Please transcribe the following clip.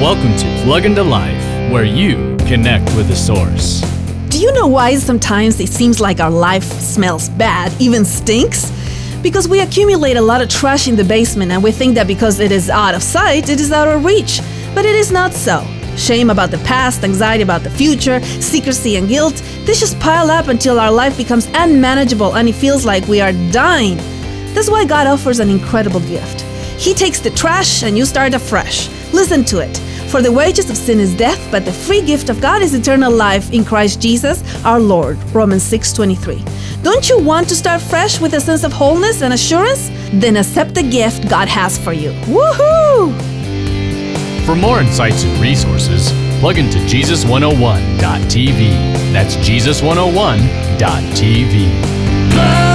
Welcome to Plug into Life, where you connect with the source. Do you know why sometimes it seems like our life smells bad, even stinks? Because we accumulate a lot of trash in the basement and we think that because it is out of sight, it is out of reach. But it is not so. Shame about the past, anxiety about the future, secrecy and guilt, this just pile up until our life becomes unmanageable and it feels like we are dying. That's why God offers an incredible gift. He takes the trash and you start afresh. Listen to it. For the wages of sin is death, but the free gift of God is eternal life in Christ Jesus our Lord. Romans 6:23. Don't you want to start fresh with a sense of wholeness and assurance? Then accept the gift God has for you. Woohoo! For more insights and resources, plug into Jesus101.tv. That's Jesus101.tv.